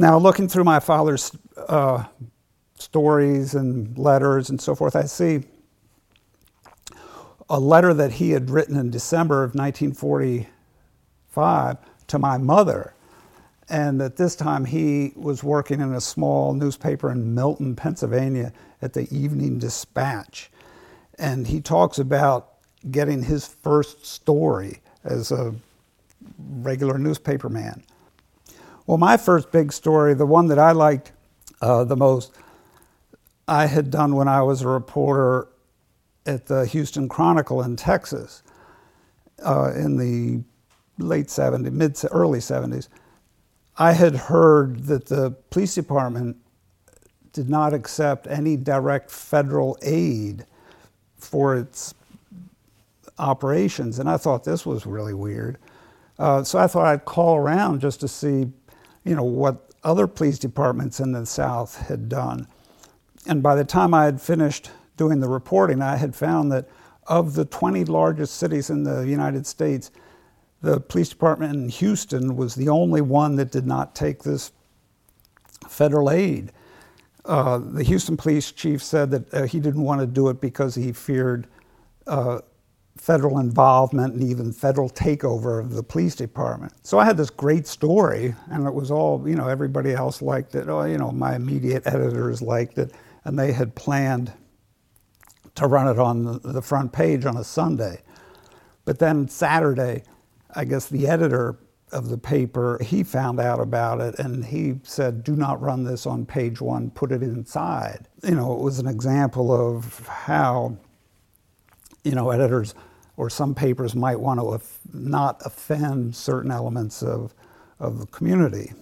Now, looking through my father's uh, stories and letters and so forth, I see a letter that he had written in December of 1945 to my mother. And at this time, he was working in a small newspaper in Milton, Pennsylvania, at the Evening Dispatch. And he talks about getting his first story as a regular newspaper man. Well, my first big story, the one that I liked uh, the most, I had done when I was a reporter at the Houston Chronicle in Texas uh, in the late 70s, mid early 70s. I had heard that the police department did not accept any direct federal aid for its operations, and I thought this was really weird. Uh, so I thought I'd call around just to see, you know, what other police departments in the South had done. And by the time I had finished doing the reporting, I had found that of the 20 largest cities in the United States, the police department in Houston was the only one that did not take this federal aid. Uh, the Houston police chief said that uh, he didn't want to do it because he feared uh, federal involvement and even federal takeover of the police department. So I had this great story, and it was all, you know, everybody else liked it. Oh, you know, my immediate editors liked it, and they had planned to run it on the front page on a Sunday. But then Saturday, I guess the editor of the paper, he found out about it and he said, do not run this on page one, put it inside. You know, it was an example of how, you know, editors or some papers might want to not offend certain elements of, of the community.